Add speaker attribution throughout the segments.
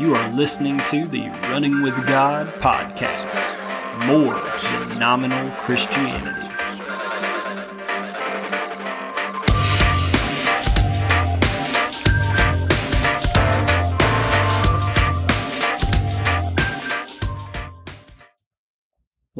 Speaker 1: You are listening to the Running with God podcast. More than nominal Christianity.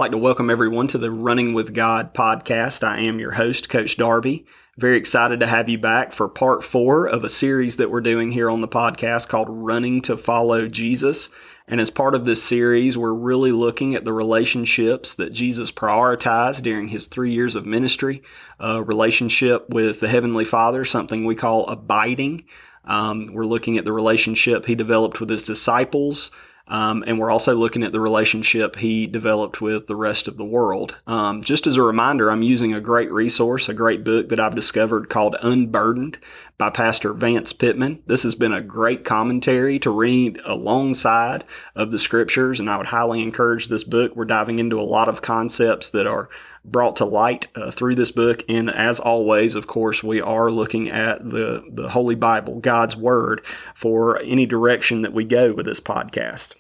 Speaker 1: Like to welcome everyone to the Running with God podcast. I am your host, Coach Darby. Very excited to have you back for part four of a series that we're doing here on the podcast called Running to Follow Jesus. And as part of this series, we're really looking at the relationships that Jesus prioritized during his three years of ministry. A relationship with the Heavenly Father, something we call abiding. Um, we're looking at the relationship he developed with his disciples, um, and we're also looking at the relationship he developed with the rest of the world. Um, just as a reminder, I'm using a great resource, a great book that I've discovered called Unburdened by Pastor Vance Pitman. This has been a great commentary to read alongside of the scriptures, and I would highly encourage this book. We're diving into a lot of concepts that are brought to light uh, through this book. And as always, of course, we are looking at the, the Holy Bible, God's Word, for any direction that we go with this podcast.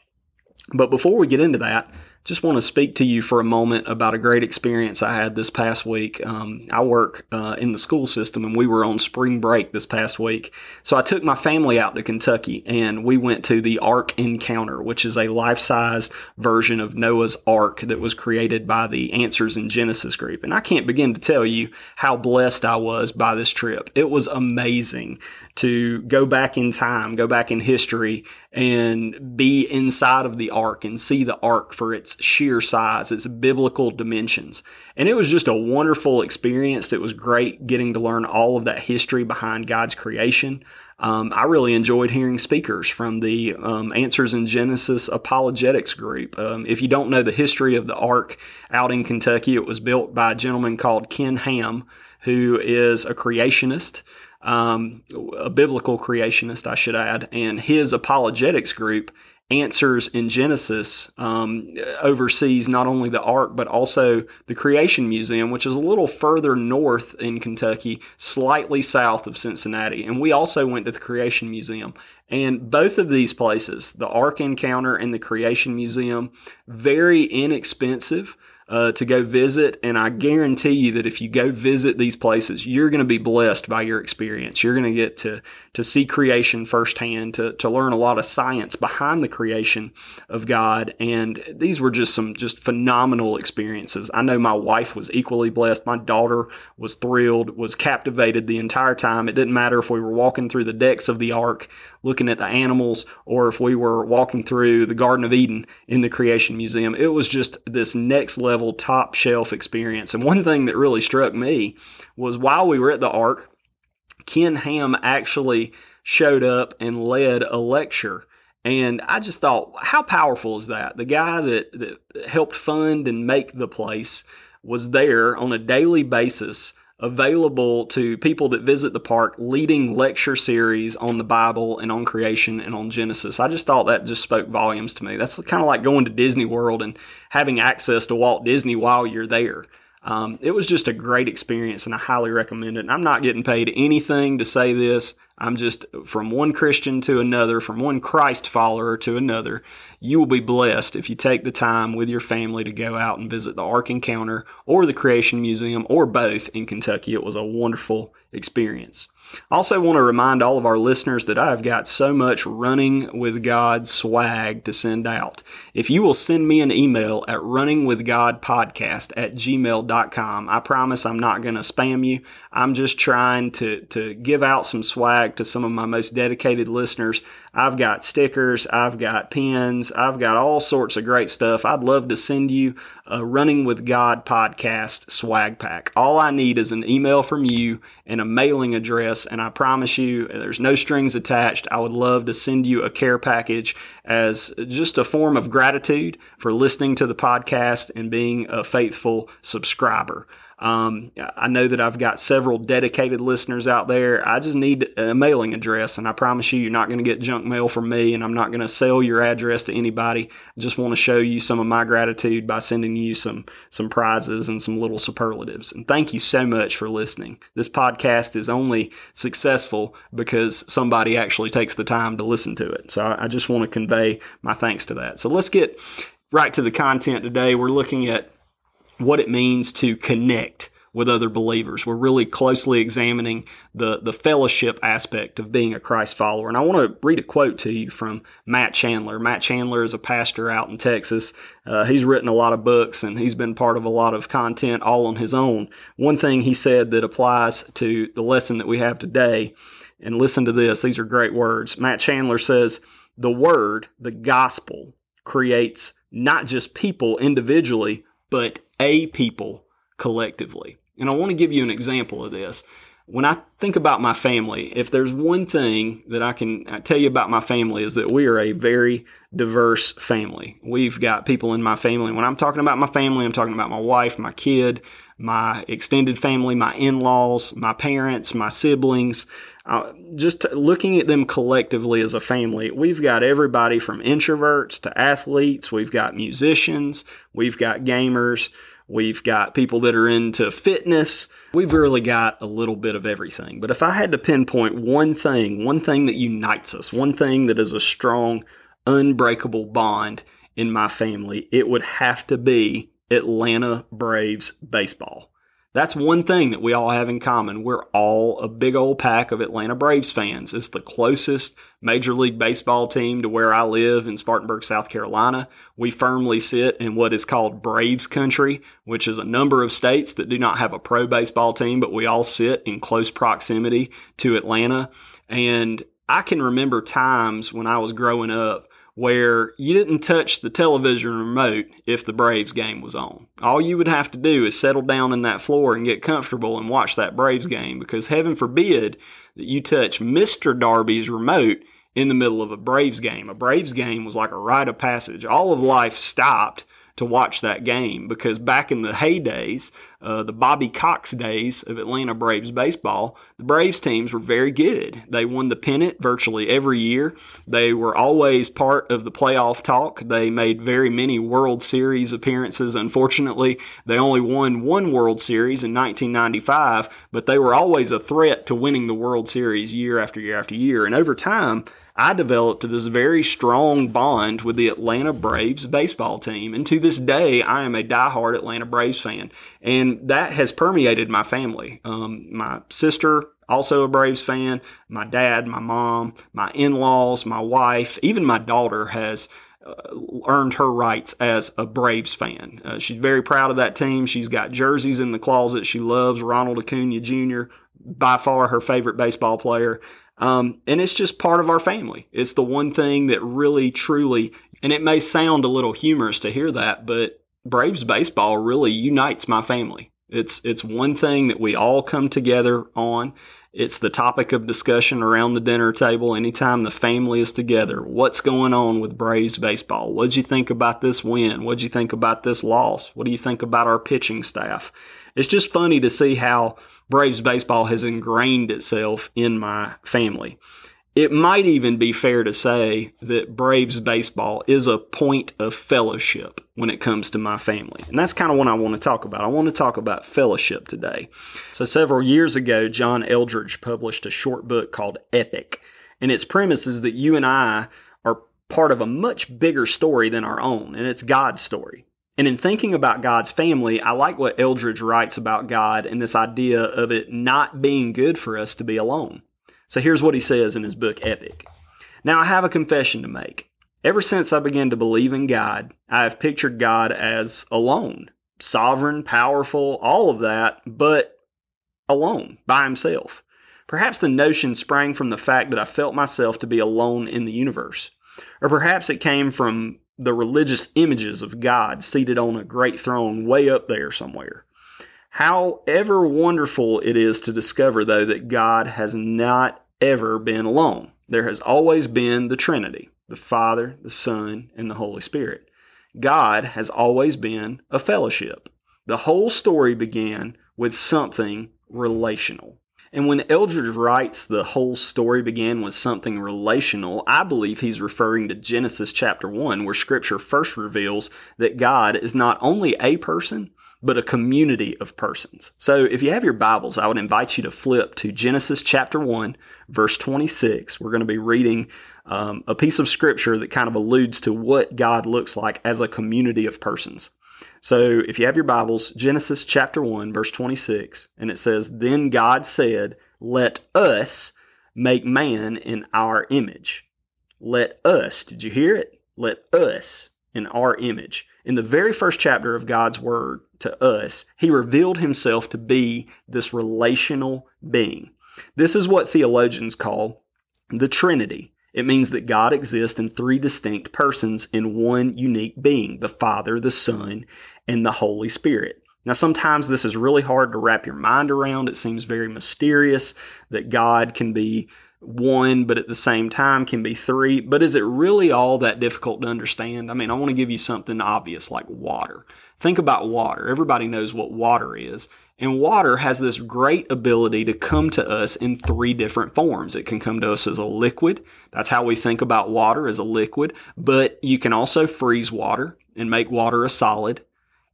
Speaker 1: But before we get into that, just want to speak to you for a moment about a great experience I had this past week. Um, I work uh, in the school system and we were on spring break this past week. So I took my family out to Kentucky and we went to the Ark Encounter, which is a life size version of Noah's Ark that was created by the Answers in Genesis group. And I can't begin to tell you how blessed I was by this trip. It was amazing to go back in time, go back in history, and be inside of the ark and see the ark for its sheer size, its biblical dimensions. And it was just a wonderful experience. It was great getting to learn all of that history behind God's creation. Um, I really enjoyed hearing speakers from the um, Answers in Genesis apologetics group. Um, if you don't know the history of the Ark out in Kentucky, it was built by a gentleman called Ken Ham, who is a creationist um, a biblical creationist, I should add, and his apologetics group answers in Genesis um, oversees not only the Ark but also the Creation Museum, which is a little further north in Kentucky, slightly south of Cincinnati. And we also went to the Creation Museum. And both of these places, the Ark Encounter and the Creation Museum, very inexpensive uh, to go visit. And I guarantee you that if you go visit these places, you're going to be blessed by your experience. You're going to get to, to see creation firsthand, to, to learn a lot of science behind the creation of God. And these were just some just phenomenal experiences. I know my wife was equally blessed. My daughter was thrilled, was captivated the entire time. It didn't matter if we were walking through the decks of the ark, looking at the animals, or if we were walking through the Garden of Eden in the Creation Museum. It was just this next level top shelf experience. And one thing that really struck me was while we were at the Ark, Ken Ham actually showed up and led a lecture. And I just thought, how powerful is that? The guy that, that helped fund and make the place was there on a daily basis available to people that visit the park, leading lecture series on the Bible and on creation and on Genesis. I just thought that just spoke volumes to me. That's kind of like going to Disney World and having access to Walt Disney while you're there. Um, it was just a great experience and I highly recommend it. And I'm not getting paid anything to say this. I'm just from one Christian to another, from one Christ follower to another. You will be blessed if you take the time with your family to go out and visit the Ark Encounter or the Creation Museum or both in Kentucky. It was a wonderful experience. I also want to remind all of our listeners that I've got so much running with God swag to send out. If you will send me an email at runningwithgodpodcast at gmail.com, I promise I'm not going to spam you. I'm just trying to, to give out some swag to some of my most dedicated listeners. I've got stickers, I've got pins, I've got all sorts of great stuff. I'd love to send you a Running with God podcast swag pack. All I need is an email from you and a mailing address, and I promise you there's no strings attached. I would love to send you a care package as just a form of gratitude for listening to the podcast and being a faithful subscriber. Um, I know that I've got several dedicated listeners out there. I just need a mailing address, and I promise you, you're not going to get junk mail from me, and I'm not going to sell your address to anybody. I just want to show you some of my gratitude by sending you some some prizes and some little superlatives. And thank you so much for listening. This podcast is only successful because somebody actually takes the time to listen to it. So I, I just want to convey my thanks to that. So let's get right to the content today. We're looking at what it means to connect with other believers. We're really closely examining the, the fellowship aspect of being a Christ follower. And I want to read a quote to you from Matt Chandler. Matt Chandler is a pastor out in Texas. Uh, he's written a lot of books and he's been part of a lot of content all on his own. One thing he said that applies to the lesson that we have today, and listen to this, these are great words. Matt Chandler says, The word, the gospel, creates not just people individually, but a people collectively. And I want to give you an example of this. When I think about my family, if there's one thing that I can tell you about my family is that we are a very diverse family. We've got people in my family. When I'm talking about my family, I'm talking about my wife, my kid, my extended family, my in-laws, my parents, my siblings. Uh, just looking at them collectively as a family, we've got everybody from introverts to athletes. We've got musicians. We've got gamers. We've got people that are into fitness. We've really got a little bit of everything. But if I had to pinpoint one thing, one thing that unites us, one thing that is a strong, unbreakable bond in my family, it would have to be Atlanta Braves baseball. That's one thing that we all have in common. We're all a big old pack of Atlanta Braves fans. It's the closest Major League Baseball team to where I live in Spartanburg, South Carolina. We firmly sit in what is called Braves country, which is a number of states that do not have a pro baseball team, but we all sit in close proximity to Atlanta. And I can remember times when I was growing up where you didn't touch the television remote if the Braves game was on. All you would have to do is settle down in that floor and get comfortable and watch that Braves game because heaven forbid that you touch Mr. Darby's remote in the middle of a Braves game. A Braves game was like a rite of passage. All of life stopped to watch that game because back in the heydays, uh, the Bobby Cox days of Atlanta Braves baseball, the Braves teams were very good. They won the pennant virtually every year. They were always part of the playoff talk. They made very many World Series appearances. Unfortunately, they only won one World Series in 1995, but they were always a threat to winning the World Series year after year after year. And over time, I developed this very strong bond with the Atlanta Braves baseball team. And to this day, I am a diehard Atlanta Braves fan. And that has permeated my family. Um, my sister, also a Braves fan, my dad, my mom, my in laws, my wife, even my daughter has. Uh, earned her rights as a Braves fan. Uh, she's very proud of that team. She's got jerseys in the closet. She loves Ronald Acuna Jr., by far her favorite baseball player. Um, and it's just part of our family. It's the one thing that really, truly, and it may sound a little humorous to hear that, but Braves baseball really unites my family. It's it's one thing that we all come together on. It's the topic of discussion around the dinner table anytime the family is together. What's going on with Braves baseball? What'd you think about this win? What'd you think about this loss? What do you think about our pitching staff? It's just funny to see how Braves baseball has ingrained itself in my family. It might even be fair to say that Braves baseball is a point of fellowship when it comes to my family. And that's kind of what I want to talk about. I want to talk about fellowship today. So, several years ago, John Eldredge published a short book called Epic. And its premise is that you and I are part of a much bigger story than our own, and it's God's story. And in thinking about God's family, I like what Eldredge writes about God and this idea of it not being good for us to be alone. So here's what he says in his book, Epic. Now, I have a confession to make. Ever since I began to believe in God, I have pictured God as alone, sovereign, powerful, all of that, but alone, by himself. Perhaps the notion sprang from the fact that I felt myself to be alone in the universe. Or perhaps it came from the religious images of God seated on a great throne way up there somewhere. However wonderful it is to discover, though, that God has not ever been alone. There has always been the Trinity the Father, the Son, and the Holy Spirit. God has always been a fellowship. The whole story began with something relational. And when Eldredge writes the whole story began with something relational, I believe he's referring to Genesis chapter 1, where scripture first reveals that God is not only a person, but a community of persons. So if you have your Bibles, I would invite you to flip to Genesis chapter 1, verse 26. We're going to be reading um, a piece of scripture that kind of alludes to what God looks like as a community of persons. So if you have your Bibles, Genesis chapter 1, verse 26, and it says, Then God said, Let us make man in our image. Let us, did you hear it? Let us in our image. In the very first chapter of God's Word to us, He revealed Himself to be this relational being. This is what theologians call the Trinity. It means that God exists in three distinct persons in one unique being the Father, the Son, and the Holy Spirit. Now, sometimes this is really hard to wrap your mind around. It seems very mysterious that God can be one, but at the same time can be three. But is it really all that difficult to understand? I mean, I want to give you something obvious like water. Think about water. Everybody knows what water is. And water has this great ability to come to us in three different forms. It can come to us as a liquid. That's how we think about water as a liquid. But you can also freeze water and make water a solid.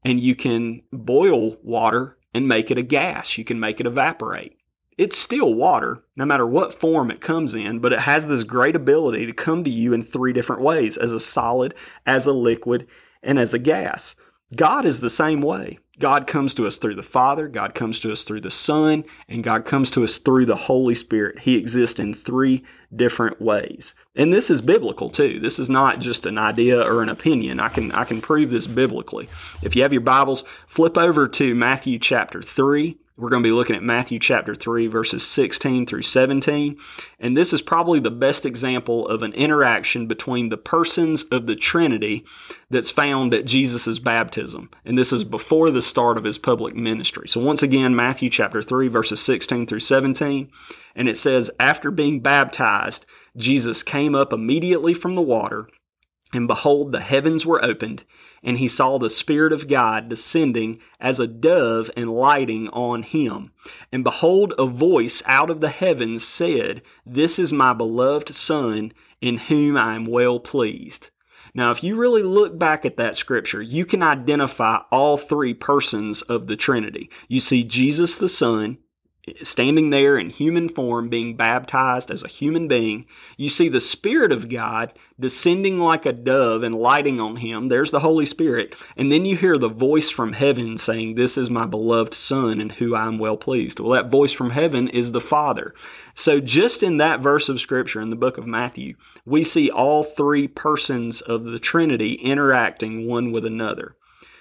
Speaker 1: And you can boil water and make it a gas. You can make it evaporate. It's still water, no matter what form it comes in, but it has this great ability to come to you in three different ways as a solid, as a liquid, and as a gas. God is the same way. God comes to us through the Father, God comes to us through the Son, and God comes to us through the Holy Spirit. He exists in three different ways. And this is biblical too. This is not just an idea or an opinion. I can I can prove this biblically. If you have your Bibles, flip over to Matthew chapter 3 we're going to be looking at Matthew chapter 3, verses 16 through 17. And this is probably the best example of an interaction between the persons of the Trinity that's found at Jesus' baptism. And this is before the start of his public ministry. So once again, Matthew chapter 3, verses 16 through 17. And it says, After being baptized, Jesus came up immediately from the water. And behold, the heavens were opened, and he saw the Spirit of God descending as a dove and lighting on him. And behold, a voice out of the heavens said, This is my beloved Son, in whom I am well pleased. Now, if you really look back at that scripture, you can identify all three persons of the Trinity. You see Jesus the Son, standing there in human form, being baptized as a human being. You see the Spirit of God descending like a dove and lighting on him. There's the Holy Spirit. And then you hear the voice from heaven saying, This is my beloved Son in who I am well pleased. Well, that voice from heaven is the Father. So just in that verse of Scripture in the book of Matthew, we see all three persons of the Trinity interacting one with another.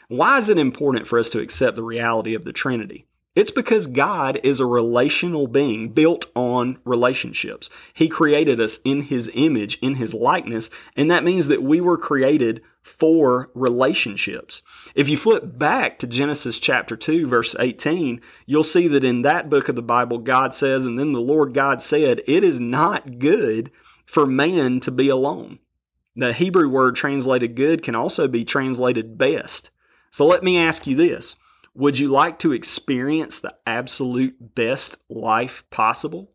Speaker 1: Why is it important for us to accept the reality of the Trinity? It's because God is a relational being built on relationships. He created us in His image, in His likeness, and that means that we were created for relationships. If you flip back to Genesis chapter 2, verse 18, you'll see that in that book of the Bible, God says, and then the Lord God said, It is not good for man to be alone. The Hebrew word translated good can also be translated best. So let me ask you this. Would you like to experience the absolute best life possible?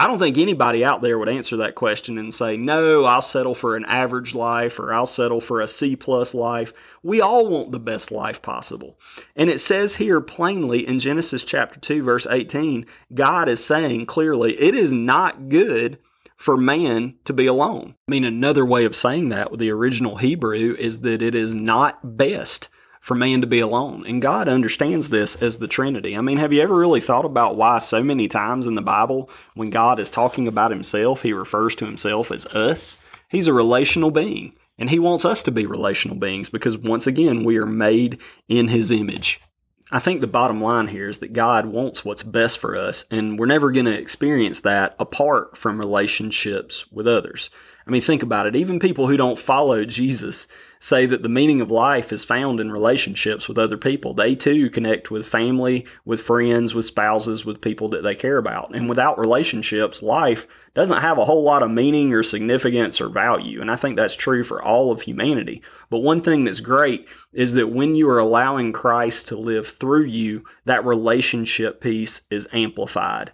Speaker 1: I don't think anybody out there would answer that question and say, no, I'll settle for an average life or I'll settle for a C plus life. We all want the best life possible. And it says here plainly in Genesis chapter 2, verse 18, God is saying clearly, it is not good for man to be alone. I mean, another way of saying that with the original Hebrew is that it is not best for man to be alone. And God understands this as the Trinity. I mean, have you ever really thought about why so many times in the Bible, when God is talking about himself, he refers to himself as us? He's a relational being. And he wants us to be relational beings because, once again, we are made in his image. I think the bottom line here is that God wants what's best for us, and we're never going to experience that apart from relationships with others. I mean, think about it. Even people who don't follow Jesus say that the meaning of life is found in relationships with other people. They too connect with family, with friends, with spouses, with people that they care about. And without relationships, life doesn't have a whole lot of meaning or significance or value. And I think that's true for all of humanity. But one thing that's great is that when you are allowing Christ to live through you, that relationship piece is amplified.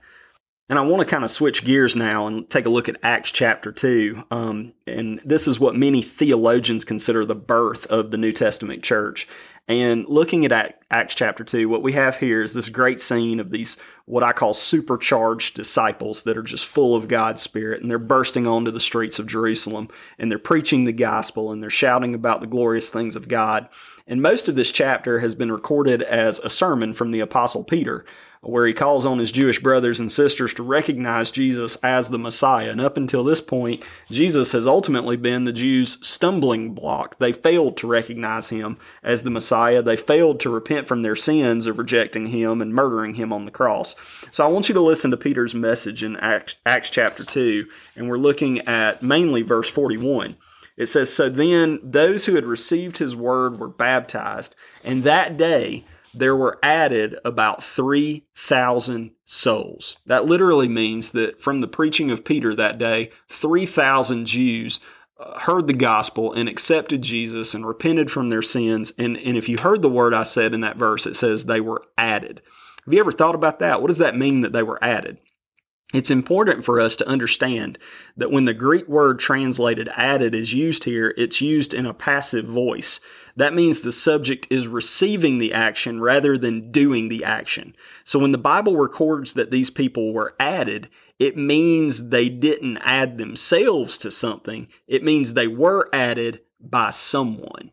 Speaker 1: And I want to kind of switch gears now and take a look at Acts chapter 2. Um, and this is what many theologians consider the birth of the New Testament church. And looking at Acts chapter 2, what we have here is this great scene of these, what I call supercharged disciples that are just full of God's Spirit. And they're bursting onto the streets of Jerusalem and they're preaching the gospel and they're shouting about the glorious things of God. And most of this chapter has been recorded as a sermon from the Apostle Peter where he calls on his Jewish brothers and sisters to recognize Jesus as the Messiah. And up until this point, Jesus has ultimately been the Jews' stumbling block. They failed to recognize him as the Messiah. They failed to repent from their sins of rejecting him and murdering him on the cross. So I want you to listen to Peter's message in Acts, Acts chapter 2, and we're looking at mainly verse 41. It says, So then those who had received his word were baptized, and that day there were added about 3,000 souls. That literally means that from the preaching of Peter that day, 3,000 Jews uh, heard the gospel and accepted Jesus and repented from their sins. And, and if you heard the word I said in that verse, it says they were added. Have you ever thought about that? What does that mean that they were added? It's important for us to understand that when the Greek word translated added is used here, it's used in a passive voice. That means the subject is receiving the action rather than doing the action. So when the Bible records that these people were added, it means they didn't add themselves to something. It means they were added by someone.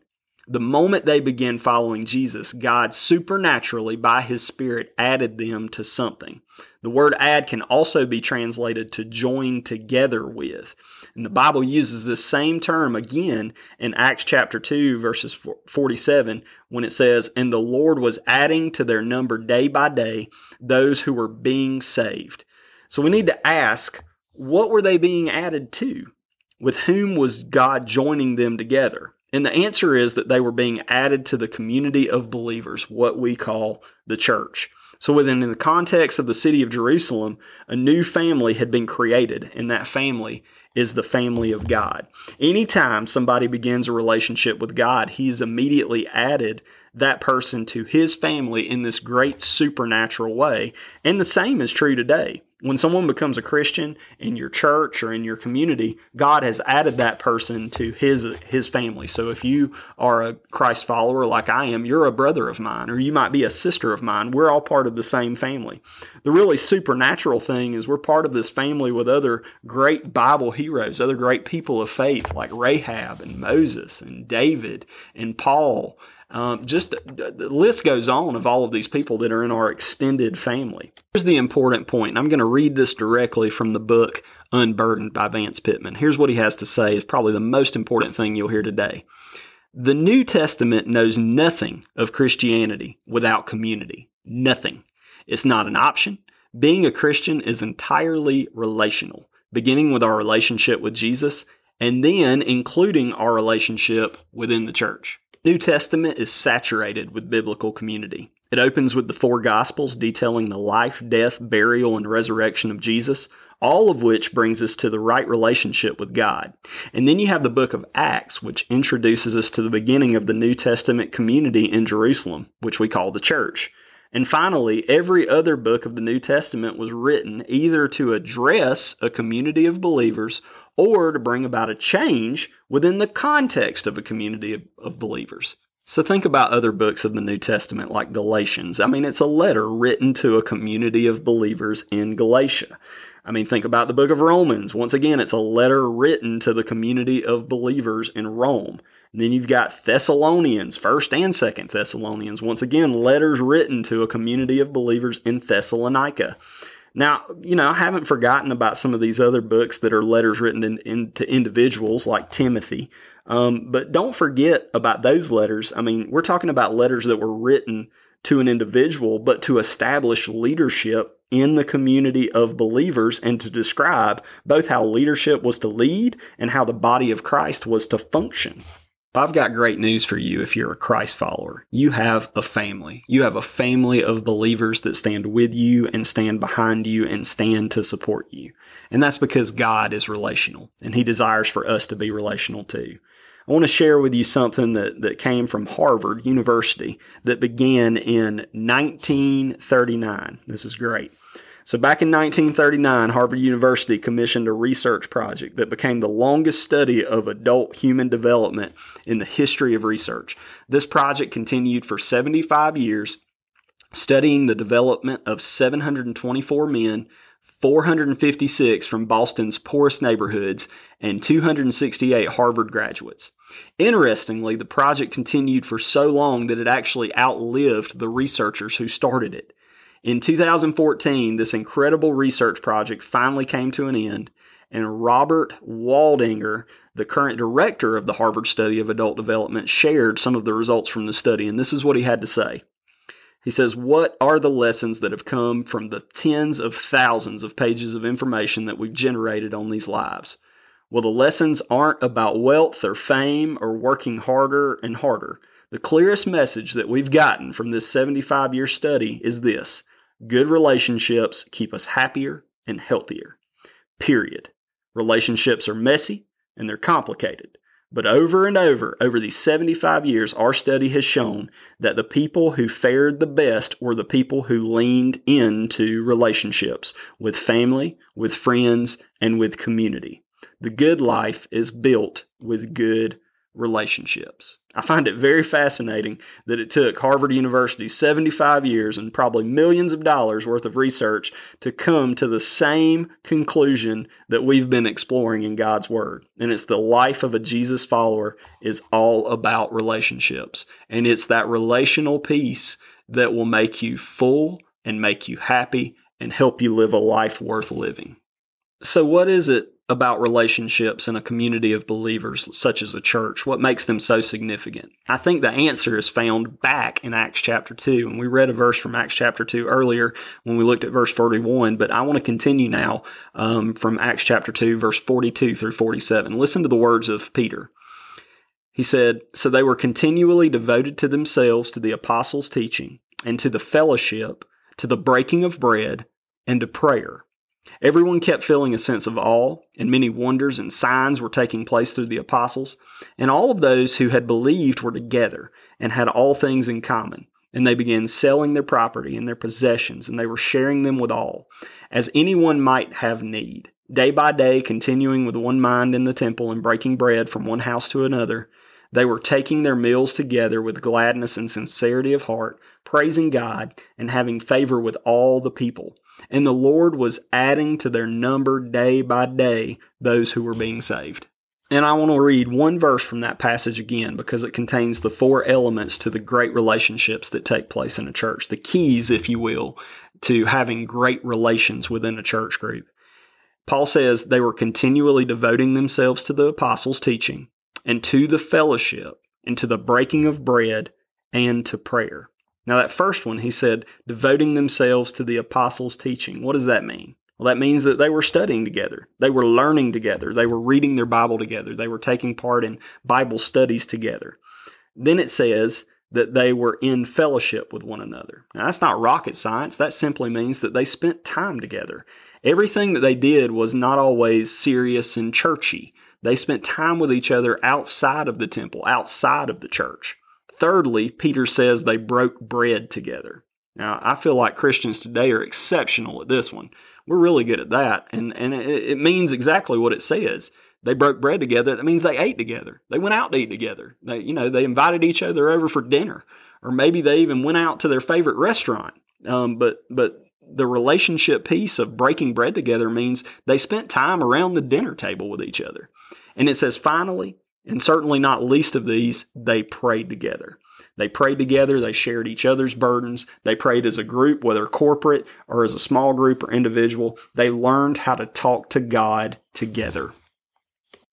Speaker 1: The moment they began following Jesus, God supernaturally, by His Spirit, added them to something. The word add can also be translated to join together with. And the Bible uses this same term again in Acts chapter 2, verses 47, when it says, And the Lord was adding to their number day by day those who were being saved. So we need to ask, what were they being added to? With whom was God joining them together? And the answer is that they were being added to the community of believers, what we call the church. So, within the context of the city of Jerusalem, a new family had been created, and that family is the family of God. Anytime somebody begins a relationship with God, he's immediately added that person to his family in this great supernatural way. And the same is true today. When someone becomes a Christian in your church or in your community, God has added that person to his his family. So if you are a Christ follower like I am, you're a brother of mine or you might be a sister of mine. We're all part of the same family. The really supernatural thing is we're part of this family with other great Bible heroes, other great people of faith like Rahab and Moses and David and Paul um, just the list goes on of all of these people that are in our extended family. Here's the important point. I'm going to read this directly from the book Unburdened by Vance Pitman. Here's what he has to say is probably the most important thing you'll hear today. The New Testament knows nothing of Christianity without community. Nothing. It's not an option. Being a Christian is entirely relational, beginning with our relationship with Jesus and then including our relationship within the church. New Testament is saturated with biblical community. It opens with the four Gospels detailing the life, death, burial, and resurrection of Jesus, all of which brings us to the right relationship with God. And then you have the book of Acts, which introduces us to the beginning of the New Testament community in Jerusalem, which we call the church. And finally, every other book of the New Testament was written either to address a community of believers or to bring about a change within the context of a community of, of, believers. So think about other books of the New Testament like Galatians. I mean, it's a letter written to a community of believers in Galatia. I mean, think about the book of Romans. Once again, it's a letter written to the community of believers in Rome. And then you've got Thessalonians, 1st and 2nd Thessalonians. Once again, letters written to a community of believers in Thessalonica. Now, you know, I haven't forgotten about some of these other books that are letters written in, in to individuals like Timothy. Um, but don't forget about those letters. I mean, we're talking about letters that were written to an individual, but to establish leadership in the community of believers and to describe both how leadership was to lead and how the body of Christ was to function. I've got great news for you if you're a Christ follower. You have a family. You have a family of believers that stand with you and stand behind you and stand to support you. And that's because God is relational and He desires for us to be relational too. I want to share with you something that, that came from Harvard University that began in 1939. This is great. So, back in 1939, Harvard University commissioned a research project that became the longest study of adult human development in the history of research. This project continued for 75 years, studying the development of 724 men, 456 from Boston's poorest neighborhoods, and 268 Harvard graduates. Interestingly, the project continued for so long that it actually outlived the researchers who started it. In 2014, this incredible research project finally came to an end, and Robert Waldinger, the current director of the Harvard Study of Adult Development, shared some of the results from the study, and this is what he had to say. He says, What are the lessons that have come from the tens of thousands of pages of information that we've generated on these lives? Well, the lessons aren't about wealth or fame or working harder and harder. The clearest message that we've gotten from this 75 year study is this Good relationships keep us happier and healthier. Period. Relationships are messy and they're complicated. But over and over, over these 75 years, our study has shown that the people who fared the best were the people who leaned into relationships with family, with friends, and with community. The good life is built with good relationships. I find it very fascinating that it took Harvard University 75 years and probably millions of dollars worth of research to come to the same conclusion that we've been exploring in God's Word. And it's the life of a Jesus follower is all about relationships. And it's that relational piece that will make you full and make you happy and help you live a life worth living. So, what is it about relationships in a community of believers such as a church? What makes them so significant? I think the answer is found back in Acts chapter 2. And we read a verse from Acts chapter 2 earlier when we looked at verse 41, but I want to continue now um, from Acts chapter 2, verse 42 through 47. Listen to the words of Peter. He said, So they were continually devoted to themselves, to the apostles' teaching, and to the fellowship, to the breaking of bread, and to prayer. Everyone kept feeling a sense of awe, and many wonders and signs were taking place through the apostles. And all of those who had believed were together and had all things in common. And they began selling their property and their possessions, and they were sharing them with all, as anyone might have need. Day by day, continuing with one mind in the temple and breaking bread from one house to another, they were taking their meals together with gladness and sincerity of heart, praising God and having favor with all the people. And the Lord was adding to their number day by day those who were being saved. And I want to read one verse from that passage again because it contains the four elements to the great relationships that take place in a church, the keys, if you will, to having great relations within a church group. Paul says they were continually devoting themselves to the apostles' teaching and to the fellowship and to the breaking of bread and to prayer. Now, that first one, he said, devoting themselves to the apostles' teaching. What does that mean? Well, that means that they were studying together. They were learning together. They were reading their Bible together. They were taking part in Bible studies together. Then it says that they were in fellowship with one another. Now, that's not rocket science. That simply means that they spent time together. Everything that they did was not always serious and churchy. They spent time with each other outside of the temple, outside of the church. Thirdly, Peter says they broke bread together. Now, I feel like Christians today are exceptional at this one. We're really good at that. And, and it, it means exactly what it says. They broke bread together. That means they ate together. They went out to eat together. They, you know, they invited each other over for dinner, or maybe they even went out to their favorite restaurant. Um, but, but the relationship piece of breaking bread together means they spent time around the dinner table with each other. And it says, finally, and certainly not least of these, they prayed together. They prayed together, they shared each other's burdens, they prayed as a group, whether corporate or as a small group or individual. They learned how to talk to God together.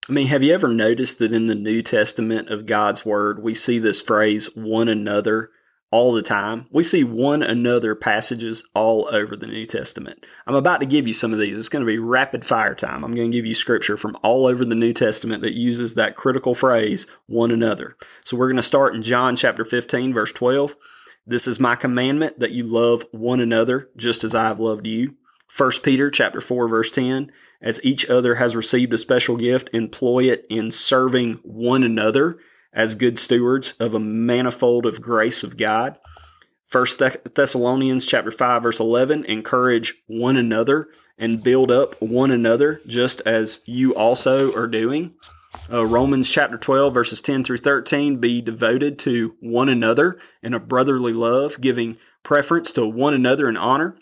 Speaker 1: I mean, have you ever noticed that in the New Testament of God's Word, we see this phrase, one another, all the time. We see one another passages all over the New Testament. I'm about to give you some of these. It's going to be rapid fire time. I'm going to give you scripture from all over the New Testament that uses that critical phrase, one another. So we're going to start in John chapter 15, verse 12. This is my commandment that you love one another just as I have loved you. 1 Peter chapter 4 verse 10 as each other has received a special gift employ it in serving one another as good stewards of a manifold of grace of God. 1 Thessalonians chapter 5 verse 11 encourage one another and build up one another just as you also are doing. Uh, Romans chapter 12 verses 10 through 13 be devoted to one another in a brotherly love, giving preference to one another in honor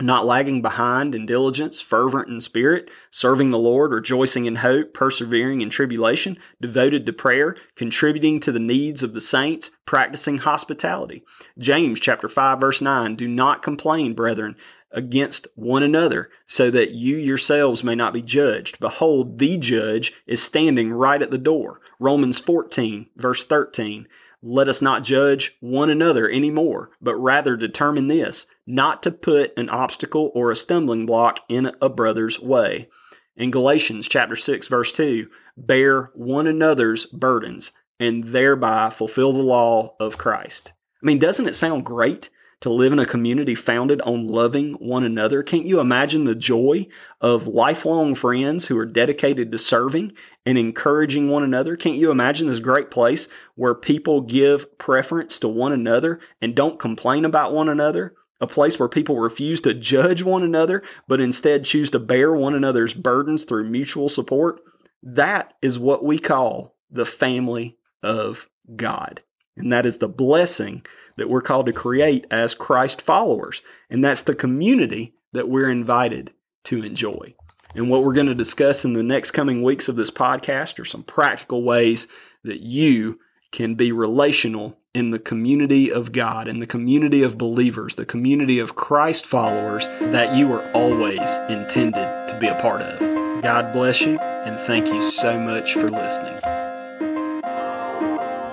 Speaker 1: not lagging behind in diligence, fervent in spirit, serving the Lord, rejoicing in hope, persevering in tribulation, devoted to prayer, contributing to the needs of the saints, practicing hospitality. James chapter 5 verse 9, do not complain, brethren, against one another, so that you yourselves may not be judged. Behold, the judge is standing right at the door. Romans 14 verse 13, let us not judge one another any more, but rather determine this, not to put an obstacle or a stumbling block in a brother's way. In Galatians chapter 6 verse 2, bear one another's burdens and thereby fulfill the law of Christ. I mean, doesn't it sound great to live in a community founded on loving one another. Can't you imagine the joy of lifelong friends who are dedicated to serving and encouraging one another? Can't you imagine this great place where people give preference to one another and don't complain about one another? A place where people refuse to judge one another, but instead choose to bear one another's burdens through mutual support? That is what we call the family of God. And that is the blessing that we're called to create as Christ followers. And that's the community that we're invited to enjoy. And what we're going to discuss in the next coming weeks of this podcast are some practical ways that you can be relational in the community of God, in the community of believers, the community of Christ followers that you are always intended to be a part of. God bless you, and thank you so much for listening.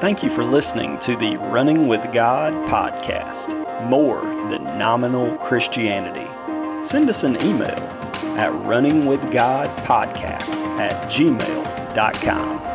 Speaker 1: Thank you for listening to the Running with God podcast, More Than Nominal Christianity. Send us an email at runningwithgodpodcast at gmail.com.